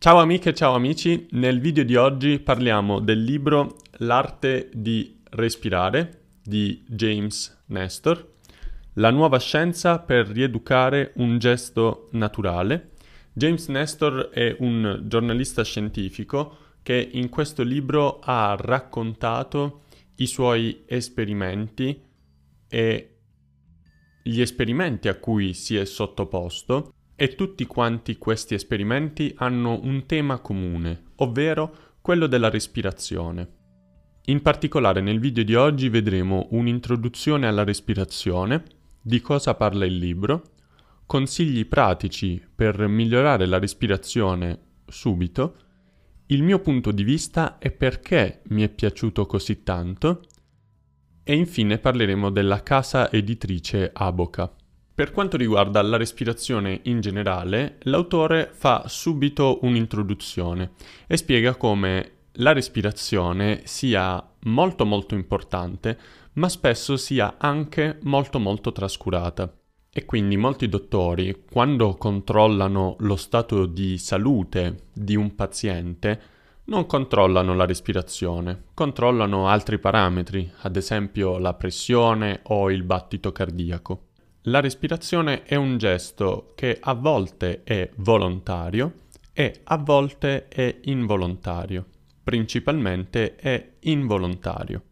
Ciao amiche ciao amici, nel video di oggi parliamo del libro L'arte di respirare di James Nestor, la nuova scienza per rieducare un gesto naturale. James Nestor è un giornalista scientifico che in questo libro ha raccontato i suoi esperimenti e gli esperimenti a cui si è sottoposto e tutti quanti questi esperimenti hanno un tema comune, ovvero quello della respirazione. In particolare nel video di oggi vedremo un'introduzione alla respirazione, di cosa parla il libro, consigli pratici per migliorare la respirazione subito, il mio punto di vista e perché mi è piaciuto così tanto, e infine parleremo della casa editrice Aboca. Per quanto riguarda la respirazione in generale, l'autore fa subito un'introduzione e spiega come la respirazione sia molto molto importante, ma spesso sia anche molto molto trascurata. E quindi molti dottori, quando controllano lo stato di salute di un paziente, non controllano la respirazione, controllano altri parametri, ad esempio la pressione o il battito cardiaco. La respirazione è un gesto che a volte è volontario e a volte è involontario, principalmente è involontario.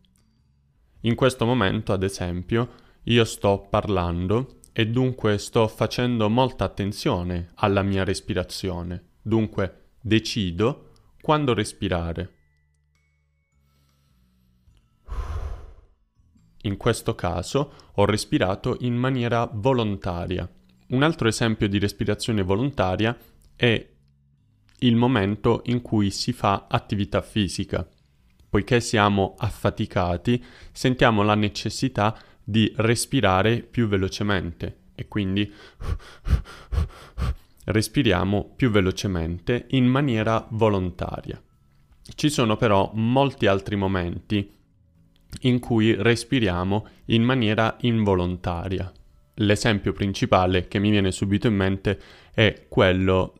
In questo momento, ad esempio, io sto parlando e dunque sto facendo molta attenzione alla mia respirazione, dunque decido quando respirare. In questo caso ho respirato in maniera volontaria. Un altro esempio di respirazione volontaria è il momento in cui si fa attività fisica. Poiché siamo affaticati, sentiamo la necessità di respirare più velocemente e quindi respiriamo più velocemente in maniera volontaria. Ci sono però molti altri momenti in cui respiriamo in maniera involontaria. L'esempio principale che mi viene subito in mente è quello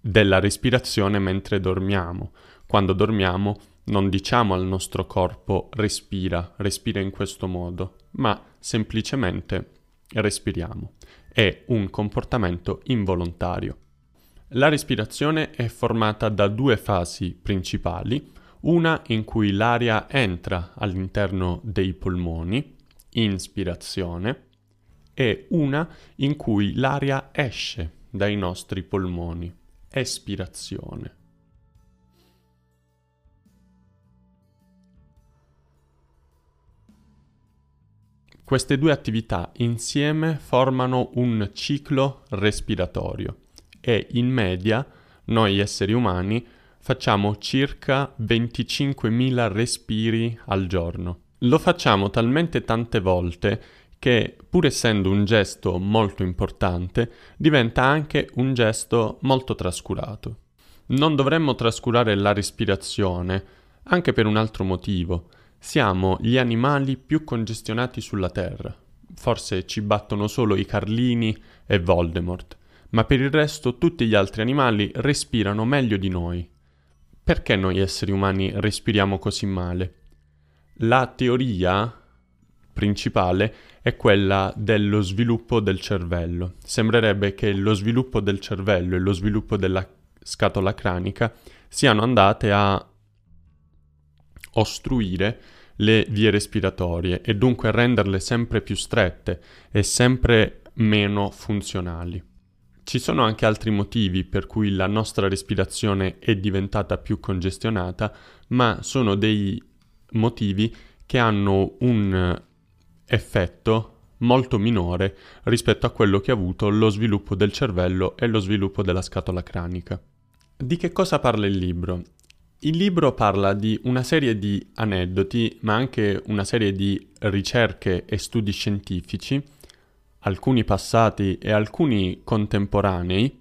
della respirazione mentre dormiamo. Quando dormiamo non diciamo al nostro corpo respira, respira in questo modo, ma semplicemente respiriamo è un comportamento involontario. La respirazione è formata da due fasi principali, una in cui l'aria entra all'interno dei polmoni, inspirazione, e una in cui l'aria esce dai nostri polmoni, espirazione. Queste due attività insieme formano un ciclo respiratorio e in media noi esseri umani facciamo circa 25.000 respiri al giorno. Lo facciamo talmente tante volte che, pur essendo un gesto molto importante, diventa anche un gesto molto trascurato. Non dovremmo trascurare la respirazione anche per un altro motivo, siamo gli animali più congestionati sulla Terra. Forse ci battono solo i Carlini e Voldemort, ma per il resto tutti gli altri animali respirano meglio di noi. Perché noi esseri umani respiriamo così male? La teoria principale è quella dello sviluppo del cervello. Sembrerebbe che lo sviluppo del cervello e lo sviluppo della scatola cranica siano andate a ostruire le vie respiratorie e dunque renderle sempre più strette e sempre meno funzionali. Ci sono anche altri motivi per cui la nostra respirazione è diventata più congestionata, ma sono dei motivi che hanno un effetto molto minore rispetto a quello che ha avuto lo sviluppo del cervello e lo sviluppo della scatola cranica. Di che cosa parla il libro? Il libro parla di una serie di aneddoti, ma anche una serie di ricerche e studi scientifici, alcuni passati e alcuni contemporanei,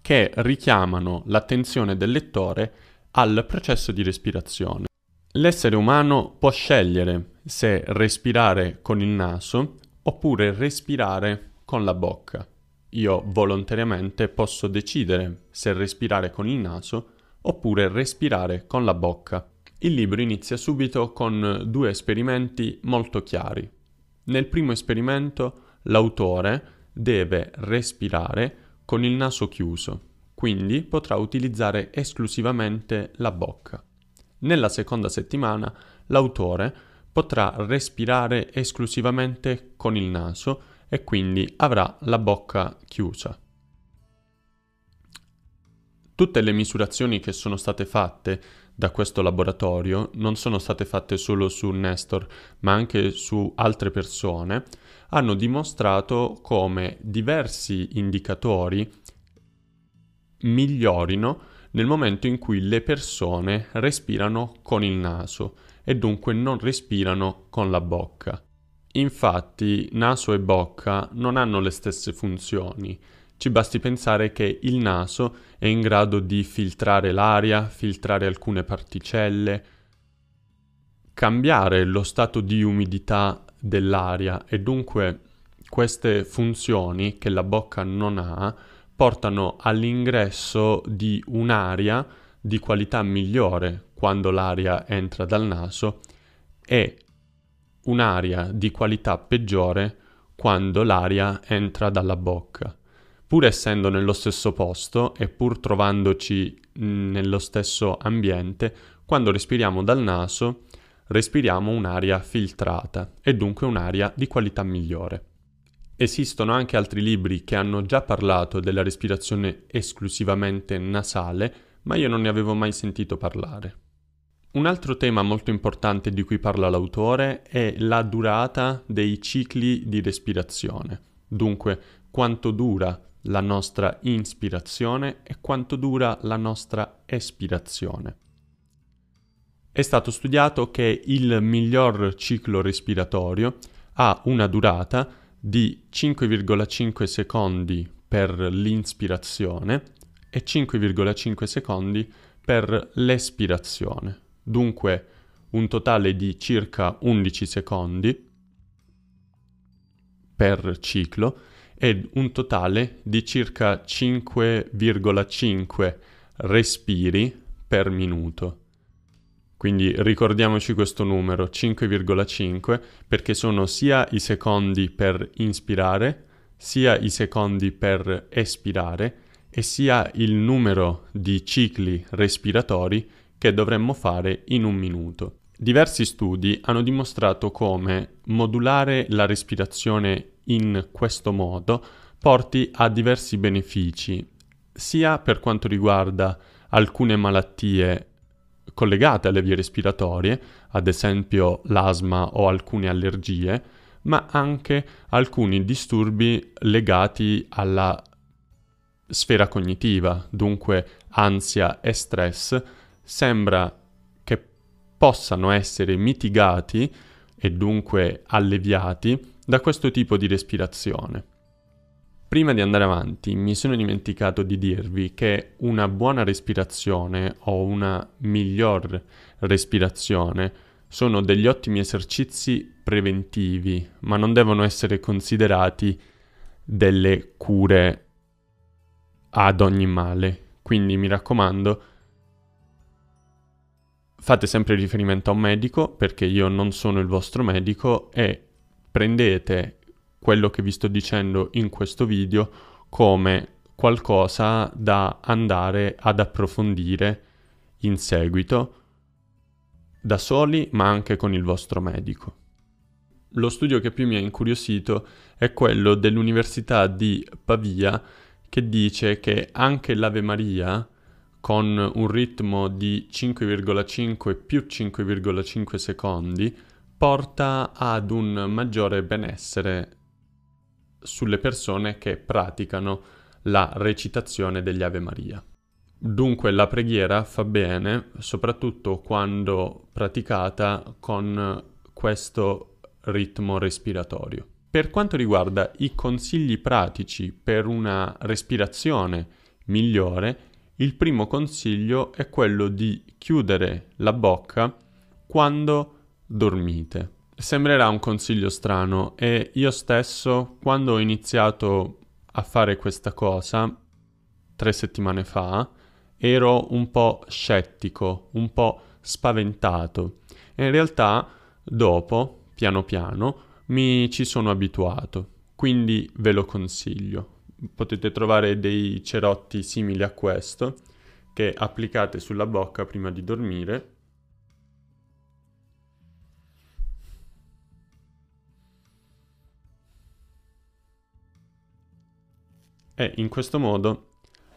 che richiamano l'attenzione del lettore al processo di respirazione. L'essere umano può scegliere se respirare con il naso oppure respirare con la bocca. io volontariamente posso decidere se respirare con il naso oppure respirare con la bocca. Il libro inizia subito con due esperimenti molto chiari. Nel primo esperimento l'autore deve respirare con il naso chiuso, quindi potrà utilizzare esclusivamente la bocca. Nella seconda settimana l'autore potrà respirare esclusivamente con il naso e quindi avrà la bocca chiusa. Tutte le misurazioni che sono state fatte da questo laboratorio non sono state fatte solo su Nestor, ma anche su altre persone, hanno dimostrato come diversi indicatori migliorino nel momento in cui le persone respirano con il naso e dunque non respirano con la bocca. Infatti naso e bocca non hanno le stesse funzioni. Ci basti pensare che il naso è in grado di filtrare l'aria, filtrare alcune particelle, cambiare lo stato di umidità dell'aria e dunque queste funzioni che la bocca non ha portano all'ingresso di un'aria di qualità migliore quando l'aria entra dal naso e un'aria di qualità peggiore quando l'aria entra dalla bocca. Pur essendo nello stesso posto e pur trovandoci nello stesso ambiente, quando respiriamo dal naso respiriamo un'aria filtrata e dunque un'aria di qualità migliore. Esistono anche altri libri che hanno già parlato della respirazione esclusivamente nasale, ma io non ne avevo mai sentito parlare. Un altro tema molto importante di cui parla l'autore è la durata dei cicli di respirazione, dunque quanto dura la nostra inspirazione e quanto dura la nostra espirazione. È stato studiato che il miglior ciclo respiratorio ha una durata di 5,5 secondi per l'inspirazione e 5,5 secondi per l'espirazione dunque un totale di circa 11 secondi per ciclo ed un totale di circa 5,5 respiri per minuto. Quindi ricordiamoci questo numero 5,5 perché sono sia i secondi per inspirare, sia i secondi per espirare e sia il numero di cicli respiratori che dovremmo fare in un minuto. Diversi studi hanno dimostrato come modulare la respirazione in questo modo porti a diversi benefici, sia per quanto riguarda alcune malattie collegate alle vie respiratorie, ad esempio l'asma o alcune allergie, ma anche alcuni disturbi legati alla sfera cognitiva, dunque ansia e stress, sembra che possano essere mitigati e dunque alleviati da questo tipo di respirazione. Prima di andare avanti mi sono dimenticato di dirvi che una buona respirazione o una miglior respirazione sono degli ottimi esercizi preventivi, ma non devono essere considerati delle cure ad ogni male. Quindi mi raccomando, fate sempre riferimento a un medico perché io non sono il vostro medico e prendete quello che vi sto dicendo in questo video come qualcosa da andare ad approfondire in seguito da soli ma anche con il vostro medico. Lo studio che più mi ha incuriosito è quello dell'Università di Pavia che dice che anche l'Ave Maria con un ritmo di 5,5 più 5,5 secondi porta ad un maggiore benessere sulle persone che praticano la recitazione degli Ave Maria. Dunque la preghiera fa bene soprattutto quando praticata con questo ritmo respiratorio. Per quanto riguarda i consigli pratici per una respirazione migliore, il primo consiglio è quello di chiudere la bocca quando dormite. Sembrerà un consiglio strano e io stesso, quando ho iniziato a fare questa cosa tre settimane fa ero un po' scettico, un po' spaventato e in realtà dopo, piano piano, mi ci sono abituato, quindi ve lo consiglio. Potete trovare dei cerotti simili a questo che applicate sulla bocca prima di dormire e in questo modo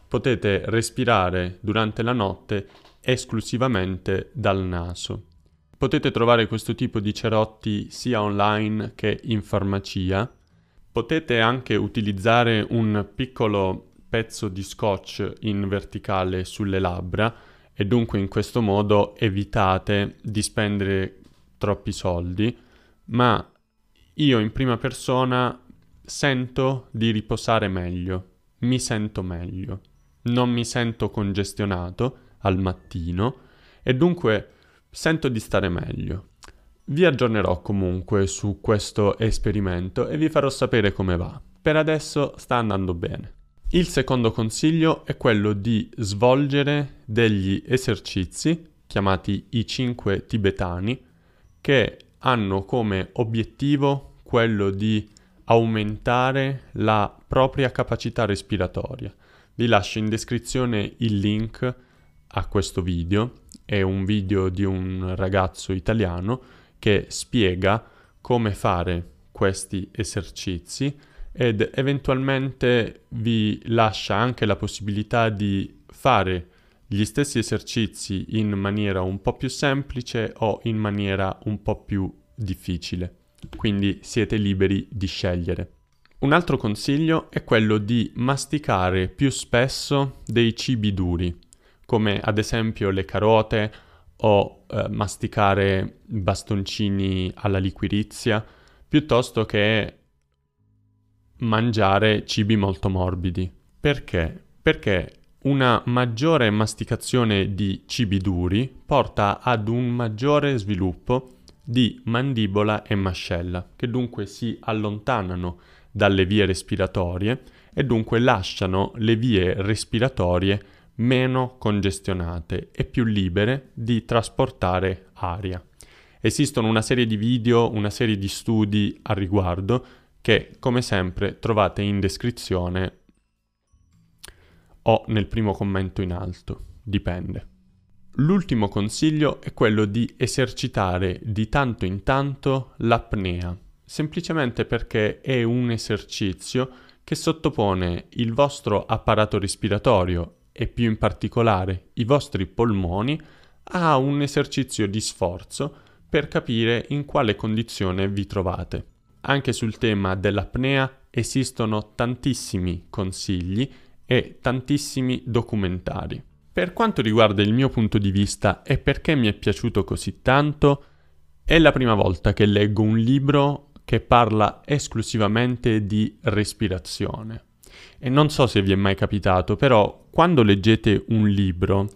potete respirare durante la notte esclusivamente dal naso. Potete trovare questo tipo di cerotti sia online che in farmacia. Potete anche utilizzare un piccolo pezzo di scotch in verticale sulle labbra e dunque in questo modo evitate di spendere troppi soldi, ma io in prima persona sento di riposare meglio mi sento meglio, non mi sento congestionato al mattino e dunque sento di stare meglio. Vi aggiornerò comunque su questo esperimento e vi farò sapere come va. Per adesso sta andando bene. Il secondo consiglio è quello di svolgere degli esercizi chiamati i 5 tibetani che hanno come obiettivo quello di aumentare la propria capacità respiratoria. Vi lascio in descrizione il link a questo video, è un video di un ragazzo italiano che spiega come fare questi esercizi ed eventualmente vi lascia anche la possibilità di fare gli stessi esercizi in maniera un po' più semplice o in maniera un po' più difficile quindi siete liberi di scegliere. Un altro consiglio è quello di masticare più spesso dei cibi duri, come ad esempio le carote o eh, masticare bastoncini alla liquirizia, piuttosto che mangiare cibi molto morbidi. Perché? Perché una maggiore masticazione di cibi duri porta ad un maggiore sviluppo di mandibola e mascella, che dunque si allontanano dalle vie respiratorie e dunque lasciano le vie respiratorie meno congestionate e più libere di trasportare aria. Esistono una serie di video, una serie di studi a riguardo che come sempre trovate in descrizione o nel primo commento in alto, dipende. L'ultimo consiglio è quello di esercitare di tanto in tanto l'apnea, semplicemente perché è un esercizio che sottopone il vostro apparato respiratorio e più in particolare i vostri polmoni a un esercizio di sforzo per capire in quale condizione vi trovate. Anche sul tema dell'apnea esistono tantissimi consigli e tantissimi documentari. Per quanto riguarda il mio punto di vista e perché mi è piaciuto così tanto, è la prima volta che leggo un libro che parla esclusivamente di respirazione. E non so se vi è mai capitato, però quando leggete un libro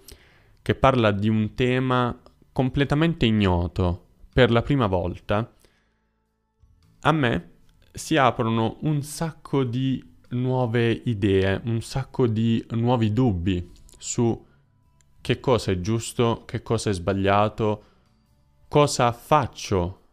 che parla di un tema completamente ignoto per la prima volta, a me si aprono un sacco di nuove idee, un sacco di nuovi dubbi su che cosa è giusto, che cosa è sbagliato, cosa faccio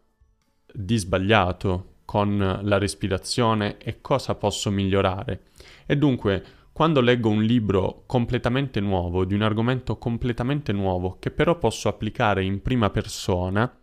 di sbagliato con la respirazione e cosa posso migliorare. E dunque, quando leggo un libro completamente nuovo, di un argomento completamente nuovo, che però posso applicare in prima persona,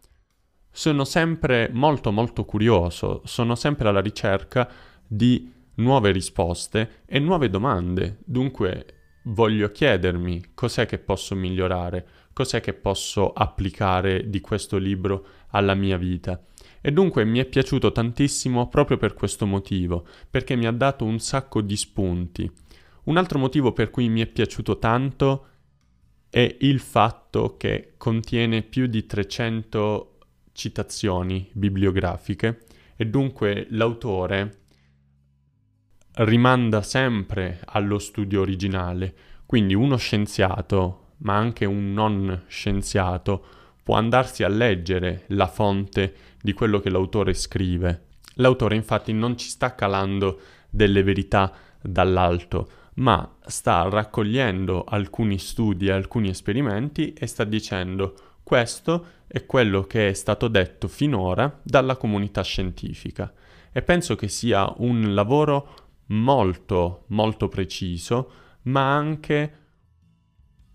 sono sempre molto molto curioso, sono sempre alla ricerca di nuove risposte e nuove domande. Dunque voglio chiedermi cos'è che posso migliorare, cos'è che posso applicare di questo libro alla mia vita. E dunque mi è piaciuto tantissimo proprio per questo motivo, perché mi ha dato un sacco di spunti. Un altro motivo per cui mi è piaciuto tanto è il fatto che contiene più di 300 citazioni bibliografiche e dunque l'autore rimanda sempre allo studio originale, quindi uno scienziato, ma anche un non scienziato, può andarsi a leggere la fonte di quello che l'autore scrive. L'autore infatti non ci sta calando delle verità dall'alto, ma sta raccogliendo alcuni studi, alcuni esperimenti e sta dicendo questo è quello che è stato detto finora dalla comunità scientifica e penso che sia un lavoro molto molto preciso, ma anche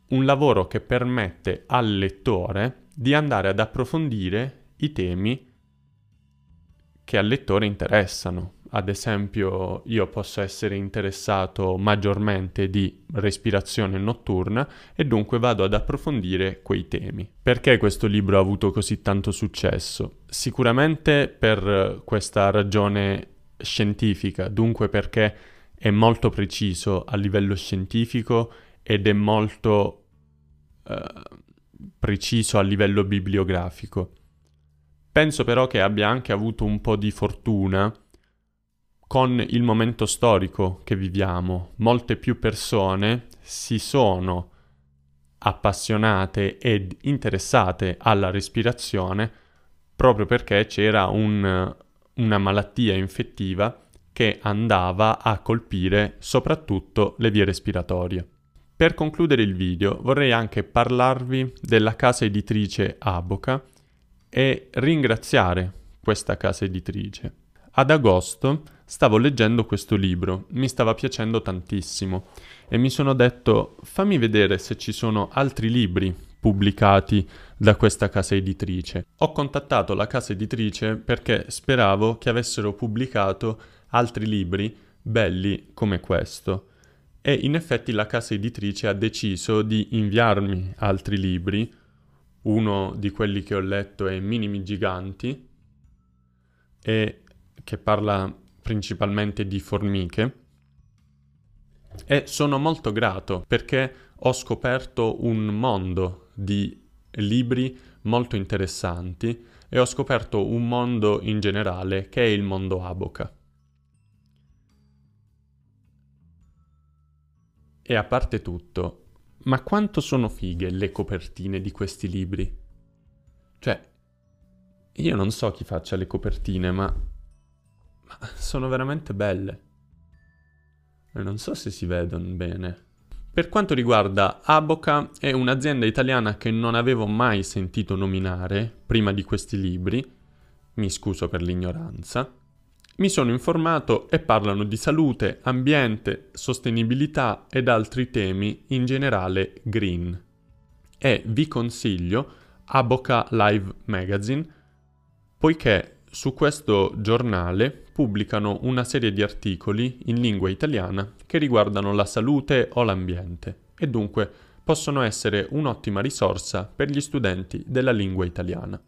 un lavoro che permette al lettore di andare ad approfondire i temi che al lettore interessano. Ad esempio, io posso essere interessato maggiormente di respirazione notturna e dunque vado ad approfondire quei temi. Perché questo libro ha avuto così tanto successo? Sicuramente per questa ragione scientifica, dunque perché è molto preciso a livello scientifico ed è molto eh, preciso a livello bibliografico. Penso però che abbia anche avuto un po' di fortuna con il momento storico che viviamo. Molte più persone si sono appassionate ed interessate alla respirazione proprio perché c'era un, una malattia infettiva che andava a colpire soprattutto le vie respiratorie. Per concludere il video vorrei anche parlarvi della casa editrice Aboca e ringraziare questa casa editrice. Ad agosto stavo leggendo questo libro, mi stava piacendo tantissimo e mi sono detto fammi vedere se ci sono altri libri pubblicati da questa casa editrice. Ho contattato la casa editrice perché speravo che avessero pubblicato altri libri belli come questo. E in effetti la casa editrice ha deciso di inviarmi altri libri. Uno di quelli che ho letto è Minimi Giganti, e che parla principalmente di formiche. E sono molto grato perché ho scoperto un mondo di libri molto interessanti e ho scoperto un mondo in generale che è il mondo Aboca. E a parte tutto, ma quanto sono fighe le copertine di questi libri? Cioè, io non so chi faccia le copertine, ma, ma sono veramente belle. E non so se si vedono bene. Per quanto riguarda Aboca, è un'azienda italiana che non avevo mai sentito nominare prima di questi libri, mi scuso per l'ignoranza, mi sono informato e parlano di salute, ambiente, sostenibilità ed altri temi in generale green. E vi consiglio Aboca Live Magazine, poiché su questo giornale pubblicano una serie di articoli in lingua italiana che riguardano la salute o l'ambiente e dunque possono essere un'ottima risorsa per gli studenti della lingua italiana.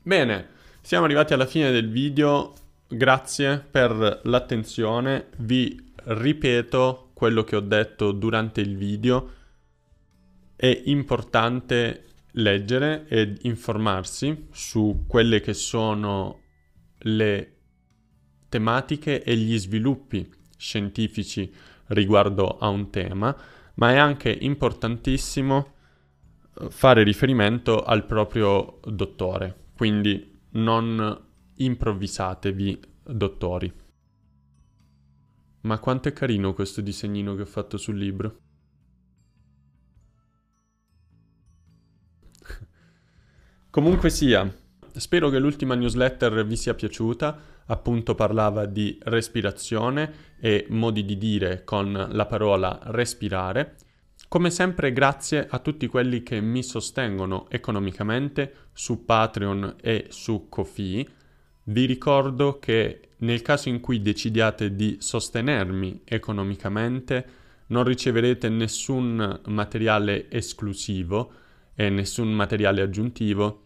Bene, siamo arrivati alla fine del video grazie per l'attenzione. Vi ripeto quello che ho detto durante il video. È importante leggere ed informarsi su quelle che sono le tematiche e gli sviluppi scientifici riguardo a un tema, ma è anche importantissimo eh, fare riferimento al proprio dottore. Quindi non improvvisatevi, dottori. Ma quanto è carino questo disegnino che ho fatto sul libro. Comunque sia, spero che l'ultima newsletter vi sia piaciuta. Appunto parlava di respirazione e modi di dire con la parola respirare. Come sempre grazie a tutti quelli che mi sostengono economicamente su Patreon e su Kofi vi ricordo che nel caso in cui decidiate di sostenermi economicamente, non riceverete nessun materiale esclusivo e nessun materiale aggiuntivo,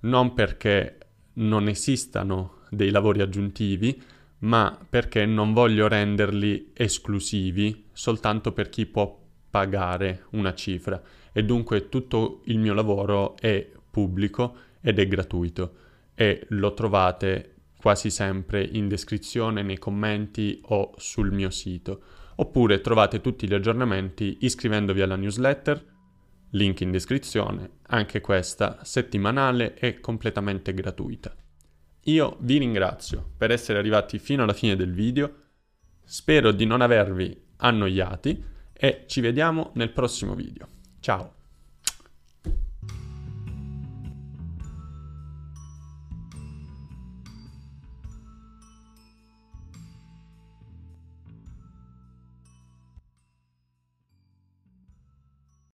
non perché non esistano dei lavori aggiuntivi, ma perché non voglio renderli esclusivi soltanto per chi può pagare una cifra e dunque tutto il mio lavoro è pubblico ed è gratuito e lo trovate quasi sempre in descrizione, nei commenti o sul mio sito. Oppure trovate tutti gli aggiornamenti iscrivendovi alla newsletter, link in descrizione, anche questa settimanale e completamente gratuita. Io vi ringrazio per essere arrivati fino alla fine del video, Spero di non avervi annoiati e ci vediamo nel prossimo video. Ciao!